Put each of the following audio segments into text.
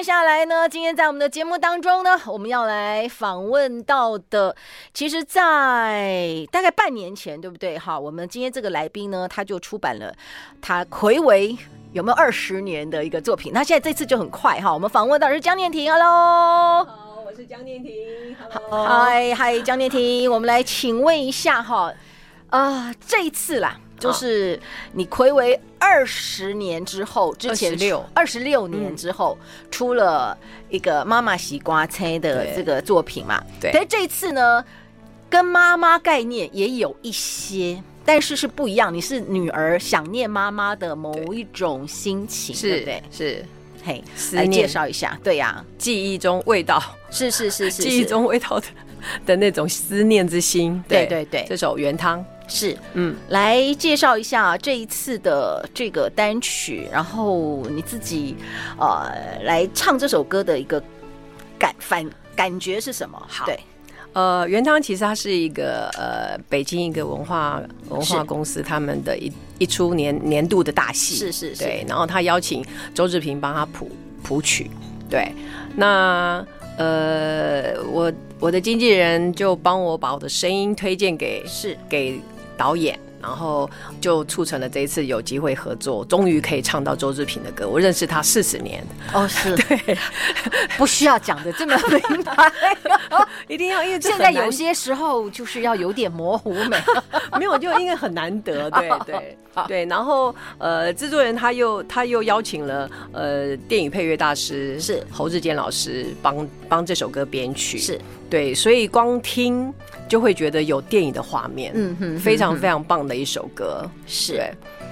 接下来呢，今天在我们的节目当中呢，我们要来访问到的，其实，在大概半年前，对不对？哈，我们今天这个来宾呢，他就出版了他魁违有没有二十年的一个作品。那现在这次就很快哈，我们访问到的是江念婷，Hello，好，我是江念婷，嗨嗨，江念婷，我们来请问一下哈，啊、呃，这一次啦。就是你睽违二十年之后，之前六二十六年之后出了一个妈妈洗瓜菜的这个作品嘛？对。但是这次呢，跟妈妈概念也有一些，但是是不一样。你是女儿想念妈妈的某一种心情，对不对？是。嘿，来介绍一下。对呀，记忆中味道，是是是是，记忆中味道的的那种思念之心。对对对，这首原汤。是，嗯，来介绍一下这一次的这个单曲，然后你自己，呃，来唱这首歌的一个感反感觉是什么？好，对，呃，原汤其实它是一个呃北京一个文化文化公司他们的一一出年年度的大戏，是是是，对，然后他邀请周志平帮他谱谱曲，对，那呃，我我的经纪人就帮我把我的声音推荐给是。给。导演，然后就促成了这一次有机会合作，终于可以唱到周志平的歌。我认识他四十年。哦，是。对，不需要讲的这么明白，一定要，因为现在有些时候就是要有点模糊美，没有就因为很难得，对对对。然后呃，制作人他又他又邀请了呃电影配乐大师是。侯志坚老师帮帮这首歌编曲，是对，所以光听。就会觉得有电影的画面，嗯哼，非常非常棒的一首歌，是。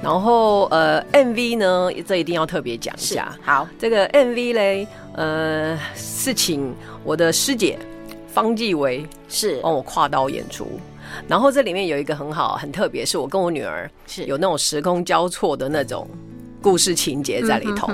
然后呃，MV 呢，这一定要特别讲一下。好，这个 MV 嘞，呃，是请我的师姐方季薇是帮我跨刀演出。然后这里面有一个很好很特别，是我跟我女儿是有那种时空交错的那种故事情节在里头，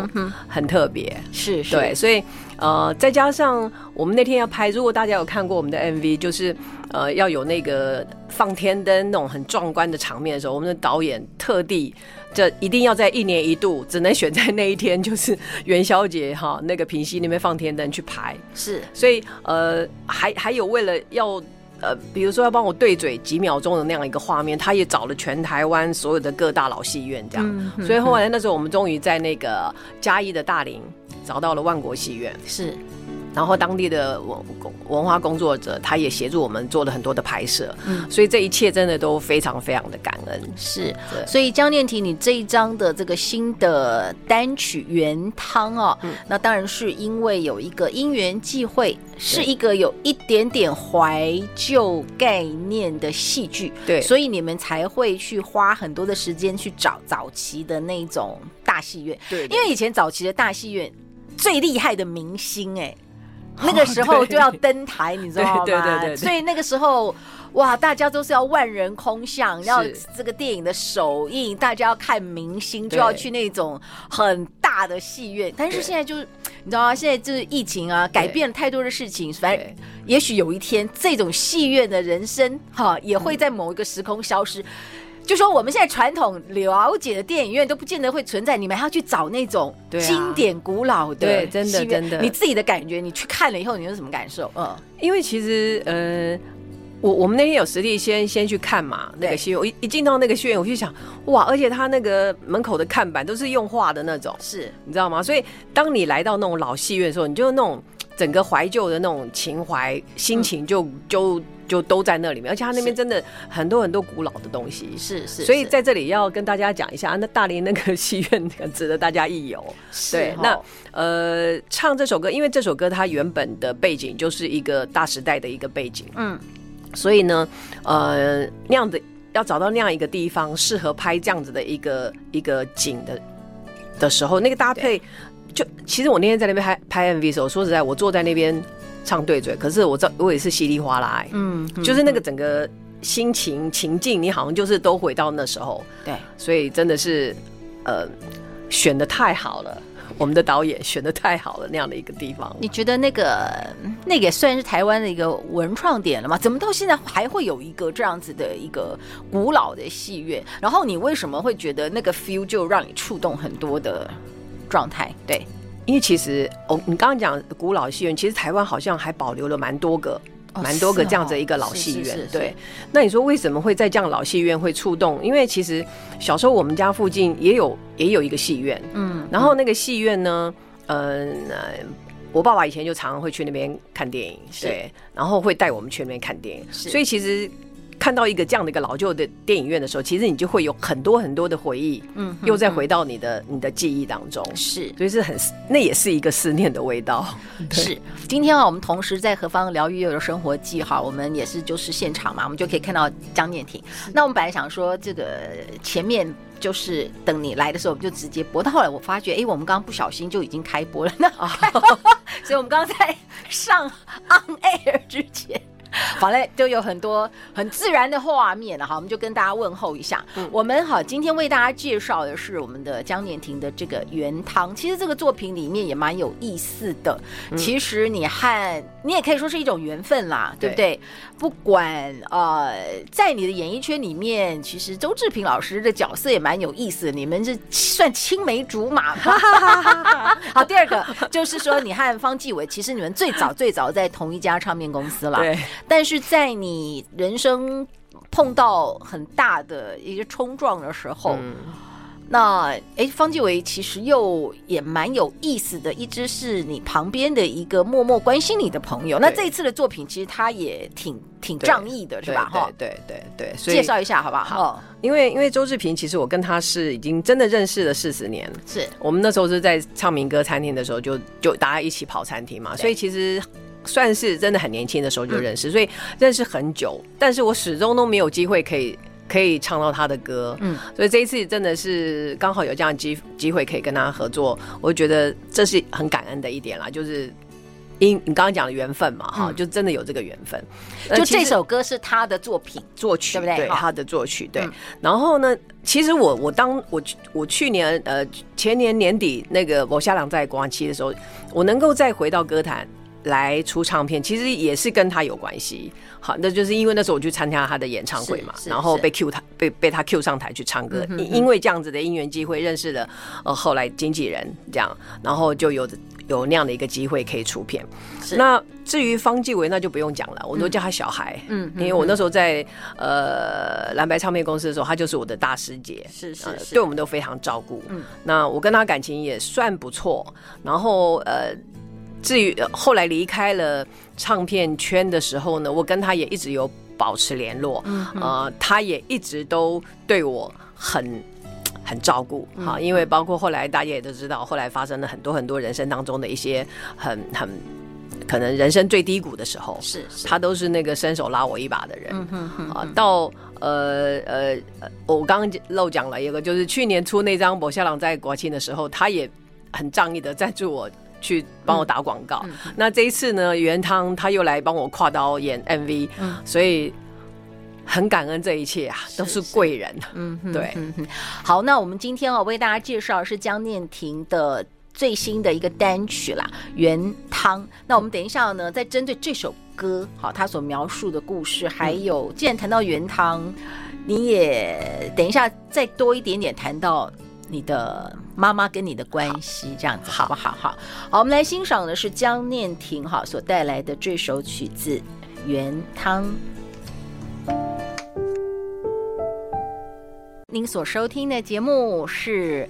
很特别。是，是，对，所以。呃，再加上我们那天要拍，如果大家有看过我们的 MV，就是呃要有那个放天灯那种很壮观的场面的时候，我们的导演特地这一定要在一年一度，只能选在那一天，就是元宵节哈，那个平溪那边放天灯去拍。是，所以呃还还有为了要呃比如说要帮我对嘴几秒钟的那样一个画面，他也找了全台湾所有的各大老戏院这样。所以后来那时候我们终于在那个嘉义的大林。找到了万国戏院，是，然后当地的文文化工作者，他也协助我们做了很多的拍摄，嗯，所以这一切真的都非常非常的感恩。是，所以江念婷，你这一张的这个新的单曲《原汤》哦，嗯，那当然是因为有一个因缘际会，是一个有一点点怀旧概念的戏剧，对，所以你们才会去花很多的时间去找早期的那种大戏院，对，因为以前早期的大戏院。最厉害的明星哎、欸，那个时候就要登台，你知道吗？对 对对。所以那个时候，哇，大家都是要万人空巷，要这个电影的首映，大家要看明星，就要去那种很大的戏院。但是现在就是，你知道吗？现在就是疫情啊，改变了太多的事情。反正也许有一天，这种戏院的人生哈，也会在某一个时空消失。就说我们现在传统了解的电影院都不见得会存在，你们还要去找那种经典古老的，对，真的真的。你自己的感觉，你去看了以后，你有什么感受？嗯，因为其实，呃，我我们那天有实力先先去看嘛，那个戏院，我一一进到那个戏院，我就想，哇，而且他那个门口的看板都是用画的那种，是你知道吗？所以当你来到那种老戏院的时候，你就那种整个怀旧的那种情怀心情就就。就都在那里面，而且他那边真的很多很多古老的东西，是是，所以在这里要跟大家讲一下，那大连那个戏院很 值得大家一游。对，那呃，唱这首歌，因为这首歌它原本的背景就是一个大时代的一个背景，嗯，所以呢，呃，那样的要找到那样一个地方适合拍这样子的一个一个景的的时候，那个搭配。就其实我那天在那边拍拍 MV 的时候，说实在，我坐在那边唱对嘴，可是我这我也是稀里哗啦、欸，嗯，就是那个整个心情情境，你好像就是都回到那时候，对，所以真的是呃选的太好了。我们的导演选的太好了，那样的一个地方，你觉得那个那个也算是台湾的一个文创点了吗？怎么到现在还会有一个这样子的一个古老的戏院？然后你为什么会觉得那个 feel 就让你触动很多的状态？对，因为其实哦，你刚刚讲古老戏院，其实台湾好像还保留了蛮多个。蛮多个这样子一个老戏院，对。那你说为什么会在这样老戏院会触动？因为其实小时候我们家附近也有也有一个戏院，嗯，然后那个戏院呢，嗯，我爸爸以前就常常会去那边看电影，对，然后会带我们去那边看电影，所以其实。看到一个这样的一个老旧的电影院的时候，其实你就会有很多很多的回忆，嗯，又再回到你的你的记忆当中，是，所以是很，那也是一个思念的味道。是，今天啊，我们同时在何方疗愈又有生活记哈，我们也是就是现场嘛，我们就可以看到张念婷。那我们本来想说，这个前面就是等你来的时候，我们就直接播，到后来我发觉，哎，我们刚刚不小心就已经开播了，那，所以我们刚刚在上 on air 之前。好嘞，就有很多很自然的画面了哈，我们就跟大家问候一下。嗯、我们好，今天为大家介绍的是我们的江念亭的这个《原汤》。其实这个作品里面也蛮有意思的。嗯、其实你和你也可以说是一种缘分啦，对，不对？不管呃，在你的演艺圈里面，其实周志平老师的角色也蛮有意思的。你们是算青梅竹马吗？好，第二个就是说，你和方继伟，其实你们最早最早在同一家唱片公司了。对。但是在你人生碰到很大的一个冲撞的时候，嗯、那哎，方季惟其实又也蛮有意思的，一直是你旁边的一个默默关心你的朋友。那这一次的作品其实他也挺挺仗义的，是吧？哈，对对对，介绍一下好不好？好，因为因为周志平，其实我跟他是已经真的认识了四十年。是我们那时候是在唱民歌餐厅的时候就，就就大家一起跑餐厅嘛，所以其实。算是真的很年轻的时候就认识，嗯、所以认识很久，但是我始终都没有机会可以可以唱到他的歌，嗯，所以这一次真的是刚好有这样机机会可以跟他合作，我觉得这是很感恩的一点啦，就是因你刚刚讲的缘分嘛，哈、嗯，就真的有这个缘分。就这首歌是他的作品作曲，对不对？对，他的作曲，对。嗯、然后呢，其实我我当我我去年呃前年年底那个我下郎在广期的时候，我能够再回到歌坛。来出唱片，其实也是跟他有关系。好，那就是因为那时候我去参加他的演唱会嘛，然后被 Q 他被被他 Q 上台去唱歌，嗯、哼哼因为这样子的因缘机会认识了呃后来经纪人这样，然后就有有那样的一个机会可以出片。那至于方季惟，那就不用讲了，我都叫他小孩，嗯，因为我那时候在呃蓝白唱片公司的时候，他就是我的大师姐，是是，是、呃，对我们都非常照顾。嗯，那我跟他感情也算不错，然后呃。至于后来离开了唱片圈的时候呢，我跟他也一直有保持联络，嗯他也一直都对我很很照顾，哈，因为包括后来大家也都知道，后来发生了很多很多人生当中的一些很很可能人生最低谷的时候，是，是。他都是那个伸手拉我一把的人，嗯到呃呃，我刚刚漏讲了一个，就是去年出那张《博夏朗在国庆》的时候，他也很仗义的赞助我。去帮我打广告，那这一次呢，原汤他又来帮我跨刀演 MV，嗯、所以很感恩这一切啊，都是贵人。嗯，对嗯，好，那我们今天啊，为大家介绍的是江念婷的最新的一个单曲啦，《原汤》。那我们等一下呢，再针对这首歌，好，他所描述的故事，还有既然谈到原汤，你也等一下再多一点点谈到。你的妈妈跟你的关系这样子好不好？好，好，我们来欣赏的是江念婷哈所带来的这首曲子《原汤》。您所收听的节目是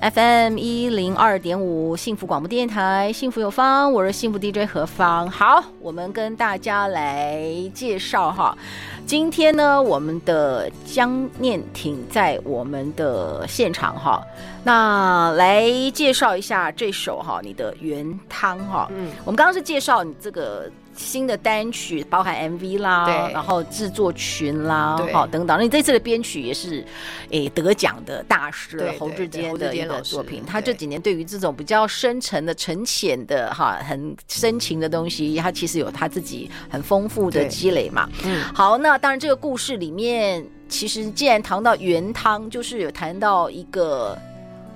FM 一零二点五幸福广播电台，幸福有方，我是幸福 DJ 何方。好，我们跟大家来介绍哈。今天呢，我们的江念挺在我们的现场哈，那来介绍一下这首哈你的原汤哈。嗯，我们刚刚是介绍你这个新的单曲，包含 MV 啦，然后制作群啦，对，好等等。那你这次的编曲也是，诶得奖的大师对侯志坚的一个作品。他这几年对于这种比较深沉的、沉潜的、哈很深情的东西，他其实有他自己很丰富的积累嘛。嗯，好，那当然这个故事里面，其实既然谈到原汤，就是有谈到一个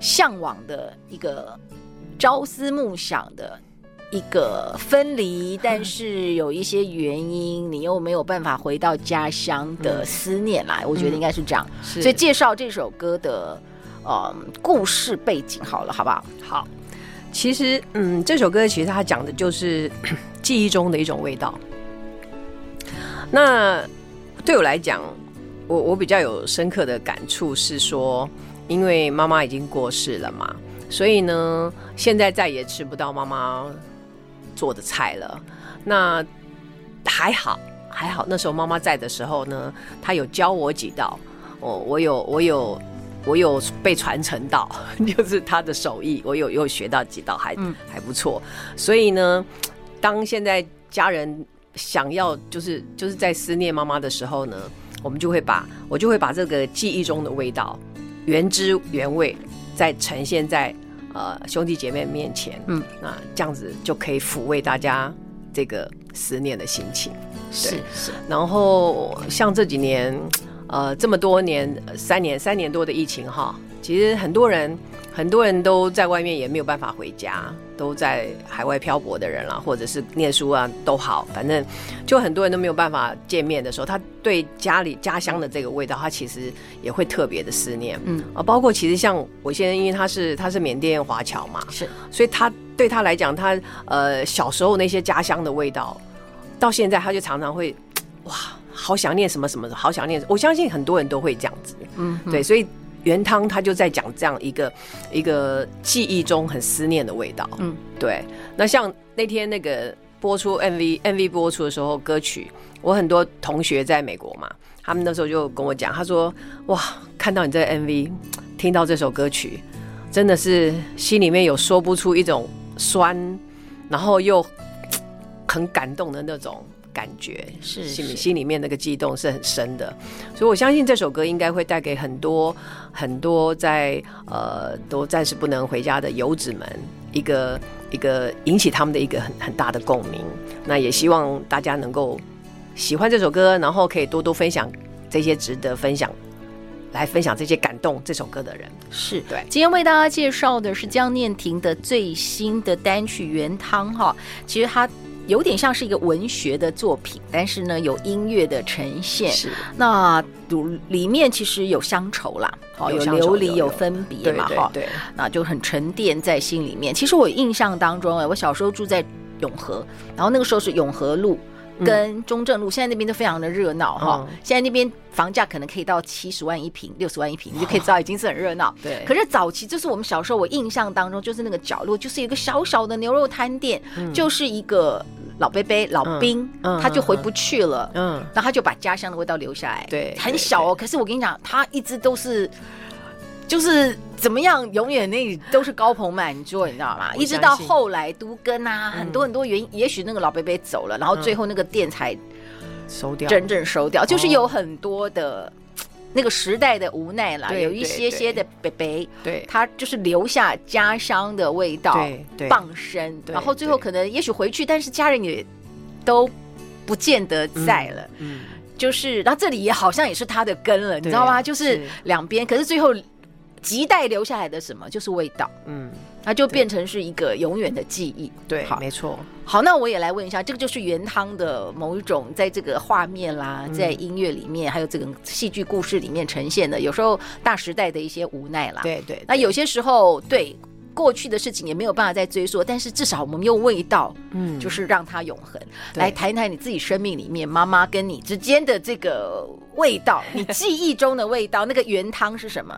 向往的一个朝思暮想的。一个分离，但是有一些原因，你又没有办法回到家乡的思念来，我觉得应该是这样。所以介绍这首歌的呃故事背景好了，好不好？好，其实嗯，这首歌其实它讲的就是 记忆中的一种味道。那对我来讲，我我比较有深刻的感触是说，因为妈妈已经过世了嘛，所以呢，现在再也吃不到妈妈。做的菜了，那还好还好。那时候妈妈在的时候呢，她有教我几道，哦，我有我有我有被传承到，就是她的手艺，我有有学到几道还，还、嗯、还不错。所以呢，当现在家人想要就是就是在思念妈妈的时候呢，我们就会把我就会把这个记忆中的味道原汁原味再呈现在。呃，兄弟姐妹面前，嗯，那这样子就可以抚慰大家这个思念的心情，是是。然后像这几年，呃，这么多年，三年三年多的疫情哈，其实很多人。很多人都在外面，也没有办法回家，都在海外漂泊的人啦，或者是念书啊，都好，反正就很多人都没有办法见面的时候，他对家里家乡的这个味道，他其实也会特别的思念。嗯啊，包括其实像我现在，因为他是他是缅甸华侨嘛，是，所以他对他来讲，他呃小时候那些家乡的味道，到现在他就常常会哇，好想念什么什么的，好想念。我相信很多人都会这样子，嗯，对，所以。原汤他就在讲这样一个一个记忆中很思念的味道，嗯，对。那像那天那个播出 MV MV 播出的时候，歌曲，我很多同学在美国嘛，他们那时候就跟我讲，他说：“哇，看到你这 MV，听到这首歌曲，真的是心里面有说不出一种酸，然后又很感动的那种。”感觉是心里心里面那个激动是很深的，所以我相信这首歌应该会带给很多很多在呃都暂时不能回家的游子们一个一个引起他们的一个很很大的共鸣。那也希望大家能够喜欢这首歌，然后可以多多分享这些值得分享来分享这些感动这首歌的人。是对，今天为大家介绍的是江念婷的最新的单曲《原汤》哈，其实它。有点像是一个文学的作品，但是呢，有音乐的呈现。是，那里面其实有乡愁啦，好，有流离，有分别嘛，哈，对，那就很沉淀在心里面。其实我印象当中，哎，我小时候住在永和，然后那个时候是永和路跟中正路，现在那边都非常的热闹哈。现在那边房价可能可以到七十万一平、六十万一平，你就可以知道已经是很热闹。对，可是早期就是我们小时候，我印象当中就是那个角落，就是一个小小的牛肉摊店，就是一个。老伯伯、老兵，嗯、他就回不去了。嗯，然后他就把家乡的味道留下来。对，很小哦。可是我跟你讲，他一直都是，就是怎么样，永远那里都是高朋满座，你知道吗？一直到后来都跟啊，很多很多原因，嗯、也许那个老伯伯走了，然后最后那个店才收掉，真正收掉，就是有很多的。那个时代的无奈啦，有一些些的北北，对，他就是留下家乡的味道，对，傍身，然后最后可能也许回去，但是家人也都不见得在了，嗯，就是，然后这里也好像也是他的根了，你知道吗？就是。两边，可是最后亟待留下来的什么，就是味道，嗯。那就变成是一个永远的记忆，对，好，没错。好，那我也来问一下，这个就是原汤的某一种，在这个画面啦，在音乐里面，还有这个戏剧故事里面呈现的，有时候大时代的一些无奈啦，对对。那有些时候，对过去的事情也没有办法再追溯，但是至少我们用味道，嗯，就是让它永恒。来谈一谈你自己生命里面妈妈跟你之间的这个味道，你记忆中的味道，那个原汤是什么？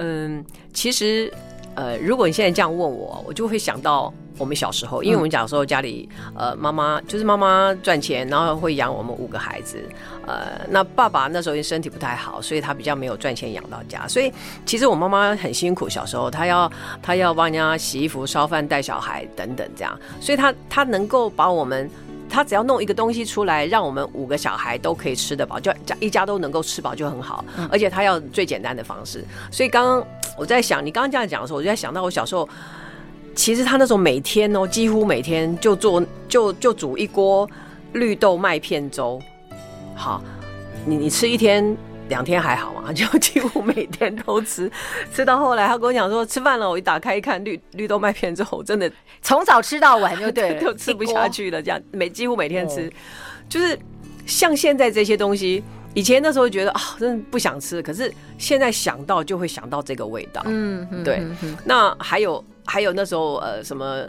嗯，其实。呃，如果你现在这样问我，我就会想到我们小时候，因为我们小时候家里，呃，妈妈就是妈妈赚钱，然后会养我们五个孩子。呃，那爸爸那时候因为身体不太好，所以他比较没有赚钱养到家。所以其实我妈妈很辛苦，小时候她要她要帮人家洗衣服、烧饭、带小孩等等这样。所以她她能够把我们他只要弄一个东西出来，让我们五个小孩都可以吃得饱，就家一家都能够吃饱就很好。嗯、而且他要最简单的方式。所以刚刚我在想，你刚刚这样讲的时候，我就在想到我小时候，其实他那时候每天哦，几乎每天就做就就煮一锅绿豆麦片粥。好，你你吃一天。两天还好嘛，就几乎每天都吃，吃到后来他跟我讲说吃饭了，我一打开一看绿绿豆麦片之后，真的从早吃到晚就 对，就吃不下去了。这样每几乎每天吃，就是像现在这些东西，以前那时候觉得啊，真的不想吃，可是现在想到就会想到这个味道。嗯，对。那还有还有那时候呃什么。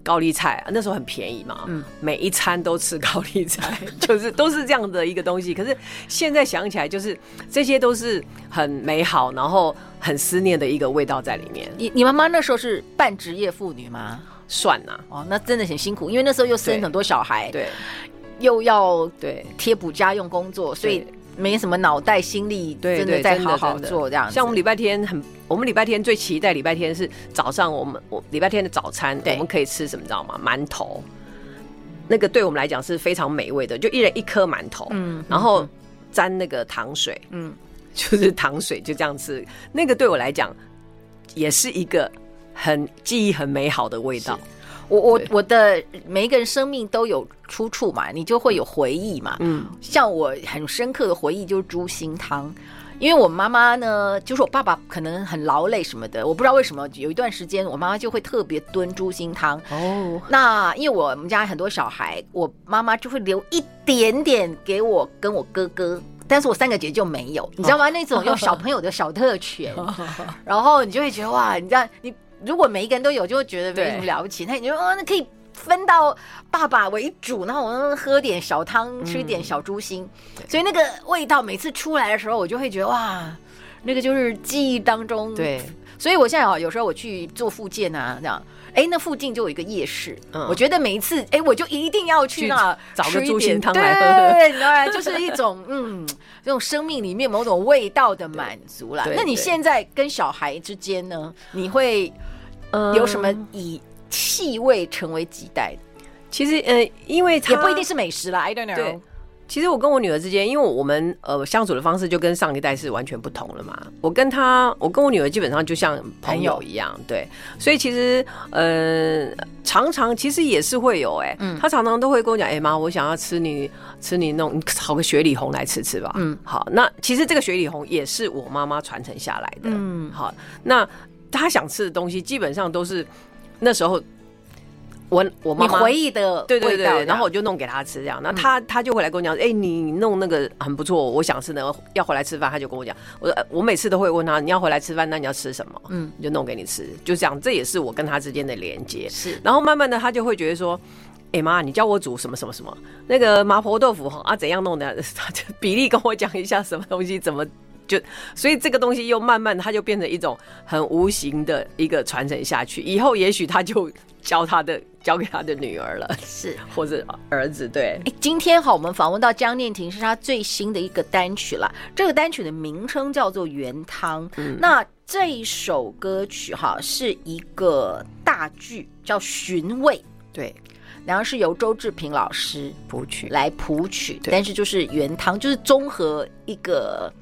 高丽菜那时候很便宜嘛，嗯，每一餐都吃高丽菜，就是都是这样的一个东西。可是现在想起来，就是这些都是很美好，然后很思念的一个味道在里面。你你妈妈那时候是半职业妇女吗？算呐，哦，那真的很辛苦，因为那时候又生很多小孩，对，又要对贴补家用工作，所以。没什么脑袋心力，真的在好好做这样。像我们礼拜天很，我们礼拜天最期待礼拜天是早上，我们我礼拜天的早餐，我们可以吃什么，知道吗？馒头，那个对我们来讲是非常美味的，就一人一颗馒头，嗯，然后沾那个糖水，嗯，就是糖水就这样吃，那个对我来讲也是一个很记忆很美好的味道。我我我的每一个人生命都有出处嘛，你就会有回忆嘛。嗯，像我很深刻的回忆就是猪心汤，因为我妈妈呢，就是我爸爸可能很劳累什么的，我不知道为什么有一段时间我妈妈就会特别炖猪心汤。哦，那因为我们家很多小孩，我妈妈就会留一点点给我跟我哥哥，但是我三个姐姐就没有，你知道吗？那种有小朋友的小特权，然后你就会觉得哇，你知道你。如果每一个人都有，就会觉得没什么了不起。那你就哦，那可以分到爸爸为主，然后我们喝点小汤，吃一点小猪心，嗯、所以那个味道每次出来的时候，我就会觉得哇，那个就是记忆当中。对，所以我现在啊，有时候我去做复健啊，这样，哎，那附近就有一个夜市，嗯、我觉得每一次，哎，我就一定要去那找个猪心汤来喝喝。对，当然 就是一种嗯，这种生命里面某种味道的满足啦。那你现在跟小孩之间呢，你会？有什么以气味成为几代的？其实，呃，因为也不一定是美食啦。I don't know。对，其实我跟我女儿之间，因为我们呃相处的方式就跟上一代是完全不同了嘛。我跟她，我跟我女儿基本上就像朋友一样，对。所以其实，呃，常常其实也是会有，哎，嗯，她常常都会跟我讲，哎妈，我想要吃你吃你弄炒个雪里红来吃吃吧。嗯，好，那其实这个雪里红也是我妈妈传承下来的。嗯，好，那。他想吃的东西基本上都是那时候我我妈妈回忆的，对对对，然后我就弄给他吃这样。那他他就会来跟我讲，哎，你弄那个很不错，我想吃的，要回来吃饭。他就跟我讲，我说我每次都会问他，你要回来吃饭，那你要吃什么？嗯，就弄给你吃，就这样。这也是我跟他之间的连接。是，然后慢慢的他就会觉得说，哎妈，你教我煮什么什么什么那个麻婆豆腐哈啊，怎样弄的？比例跟我讲一下什么东西怎么。就所以这个东西又慢慢，它就变成一种很无形的一个传承下去。以后也许他就教他的，交给他的女儿了，是 或者儿子。对，哎，今天哈，我们访问到江念婷，是他最新的一个单曲了。这个单曲的名称叫做《原汤》。嗯，那这一首歌曲哈，是一个大剧，叫《寻味》。对，然后是由周志平老师谱曲来谱曲，但是就是原汤，就是综合一个。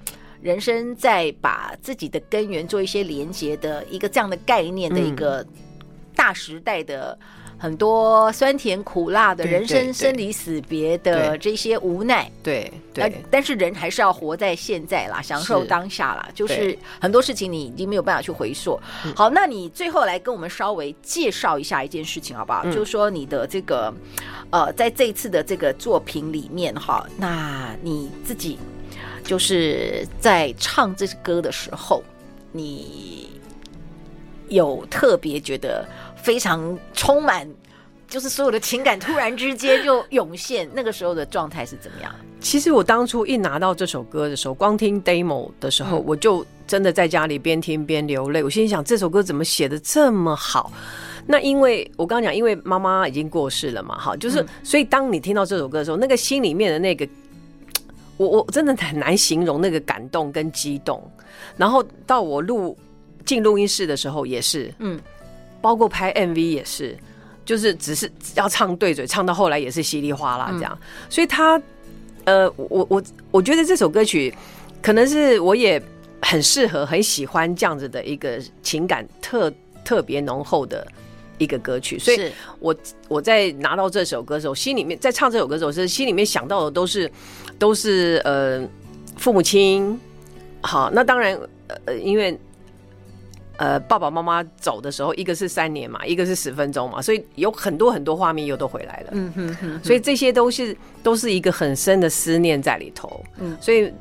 人生在把自己的根源做一些连接的一个这样的概念的一个大时代的很多酸甜苦辣的人生生离死别的这些无奈，对对，但是人还是要活在现在啦，享受当下啦，就是很多事情你已经没有办法去回溯。好，那你最后来跟我们稍微介绍一下一件事情好不好？就是说你的这个呃，在这一次的这个作品里面哈，那你自己。就是在唱这首歌的时候，你有特别觉得非常充满，就是所有的情感突然之间就涌现，那个时候的状态是怎么样？其实我当初一拿到这首歌的时候，光听 demo 的时候，嗯、我就真的在家里边听边流泪。我心想，这首歌怎么写的这么好？那因为我刚刚讲，因为妈妈已经过世了嘛，哈，就是、嗯、所以当你听到这首歌的时候，那个心里面的那个。我我真的很难形容那个感动跟激动，然后到我录进录音室的时候也是，嗯，包括拍 MV 也是，就是只是要唱对嘴，唱到后来也是稀里哗啦这样。所以他，呃，我我我觉得这首歌曲可能是我也很适合、很喜欢这样子的一个情感特特别浓厚的一个歌曲。所以我我在拿到这首歌的时候，心里面在唱这首歌的时候，是心里面想到的都是都是呃父母亲。好，那当然呃因为。呃，爸爸妈妈走的时候，一个是三年嘛，一个是十分钟嘛，所以有很多很多画面又都回来了。嗯哼哼，所以这些都是都是一个很深的思念在里头。嗯，所以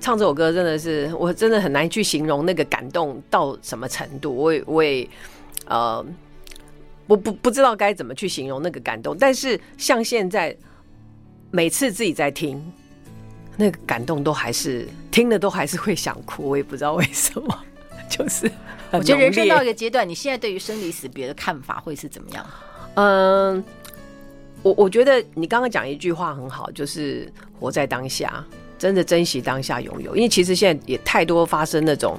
唱这首歌真的是，我真的很难去形容那个感动到什么程度。我也我也呃，我不不知道该怎么去形容那个感动。但是像现在每次自己在听，那个感动都还是听了都还是会想哭，我也不知道为什么。就是，我觉得人生到一个阶段，你现在对于生离死别的看法会是怎么样？嗯，我我觉得你刚刚讲一句话很好，就是活在当下，真的珍惜当下拥有。因为其实现在也太多发生那种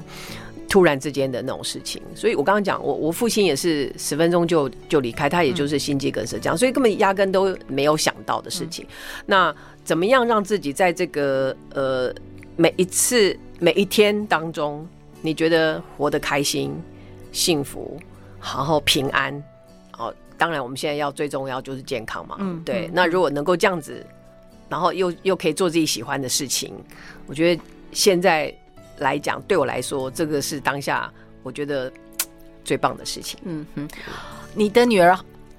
突然之间的那种事情，所以我刚刚讲，我我父亲也是十分钟就就离开，他也就是心肌梗塞这样，所以根本压根都没有想到的事情。那怎么样让自己在这个呃每一次每一天当中？你觉得活得开心、幸福，然后平安，哦，当然我们现在要最重要就是健康嘛。嗯，对。嗯、那如果能够这样子，然后又又可以做自己喜欢的事情，我觉得现在来讲，对我来说，这个是当下我觉得 最棒的事情。嗯哼，你的女儿。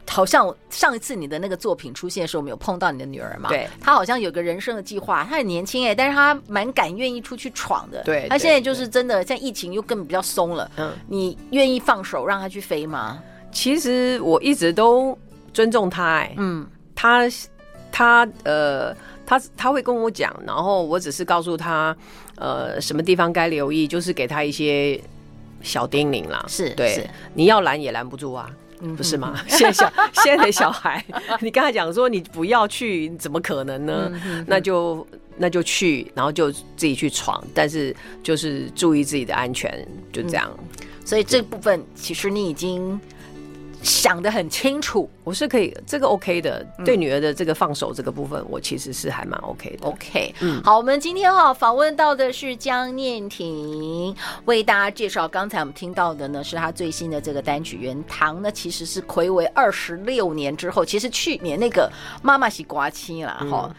好像上一次你的那个作品出现的时候，我们有碰到你的女儿嘛？对，她好像有个人生的计划，她很年轻哎、欸，但是她蛮敢愿意出去闯的。对，她现在就是真的，在疫情又更比较松了。嗯，你愿意放手让她去飞吗？其实我一直都尊重她哎、欸。嗯，她她呃，她她会跟我讲，然后我只是告诉他呃什么地方该留意，就是给他一些小叮咛啦。是，对，是你要拦也拦不住啊。不是吗？现在小现在的小孩，你跟他讲说你不要去，怎么可能呢？那就那就去，然后就自己去闯，但是就是注意自己的安全，就这样。所以这部分其实你已经。想得很清楚，我是可以这个 OK 的。对女儿的这个放手这个部分，我其实是还蛮 OK 的。OK，嗯，好，我们今天哈访问到的是江念婷，为大家介绍。刚才我们听到的呢，是她最新的这个单曲《原糖》呢，其实是睽违二十六年之后，其实去年那个妈妈是刮青了哈，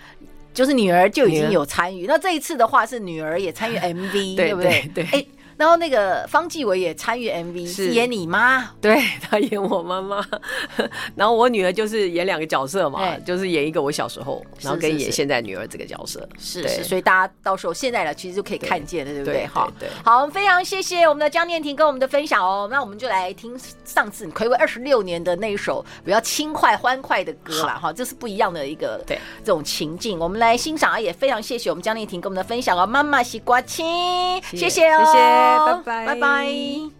就是女儿就已经有参与。那这一次的话，是女儿也参与 MV，对不对？对。欸然后那个方继伟也参与 MV，是演你妈，对，他演我妈妈。然后我女儿就是演两个角色嘛，就是演一个我小时候，然后跟演现在女儿这个角色。是是，所以大家到时候现在了，其实就可以看见了，对不对？好，对，好，非常谢谢我们的江念婷跟我们的分享哦。那我们就来听上次睽违二十六年的那一首比较轻快欢快的歌了哈，这是不一样的一个对这种情境，我们来欣赏啊，也非常谢谢我们江念婷跟我们的分享哦。妈妈西瓜青，谢谢哦，谢谢。拜拜，拜拜。